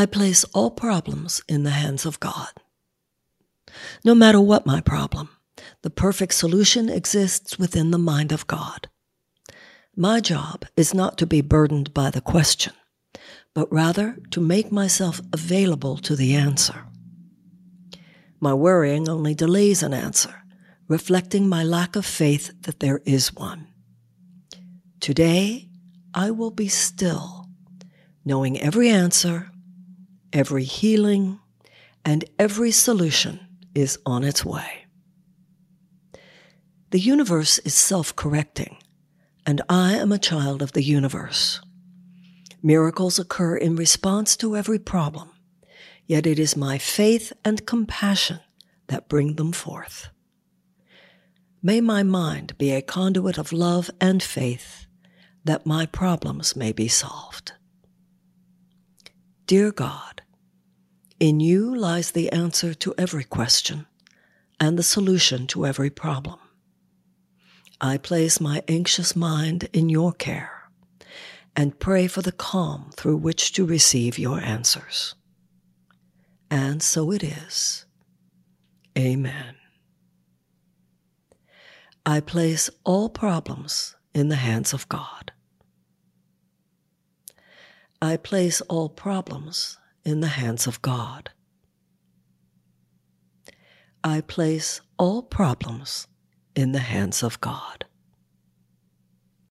I place all problems in the hands of God. No matter what my problem, the perfect solution exists within the mind of God. My job is not to be burdened by the question, but rather to make myself available to the answer. My worrying only delays an answer, reflecting my lack of faith that there is one. Today, I will be still, knowing every answer, every healing, and every solution is on its way. The universe is self correcting, and I am a child of the universe. Miracles occur in response to every problem, yet it is my faith and compassion that bring them forth. May my mind be a conduit of love and faith that my problems may be solved. Dear God, in you lies the answer to every question and the solution to every problem. I place my anxious mind in your care and pray for the calm through which to receive your answers. And so it is. Amen. I place all problems in the hands of God. I place all problems in the hands of God. I place all problems in the hands of God.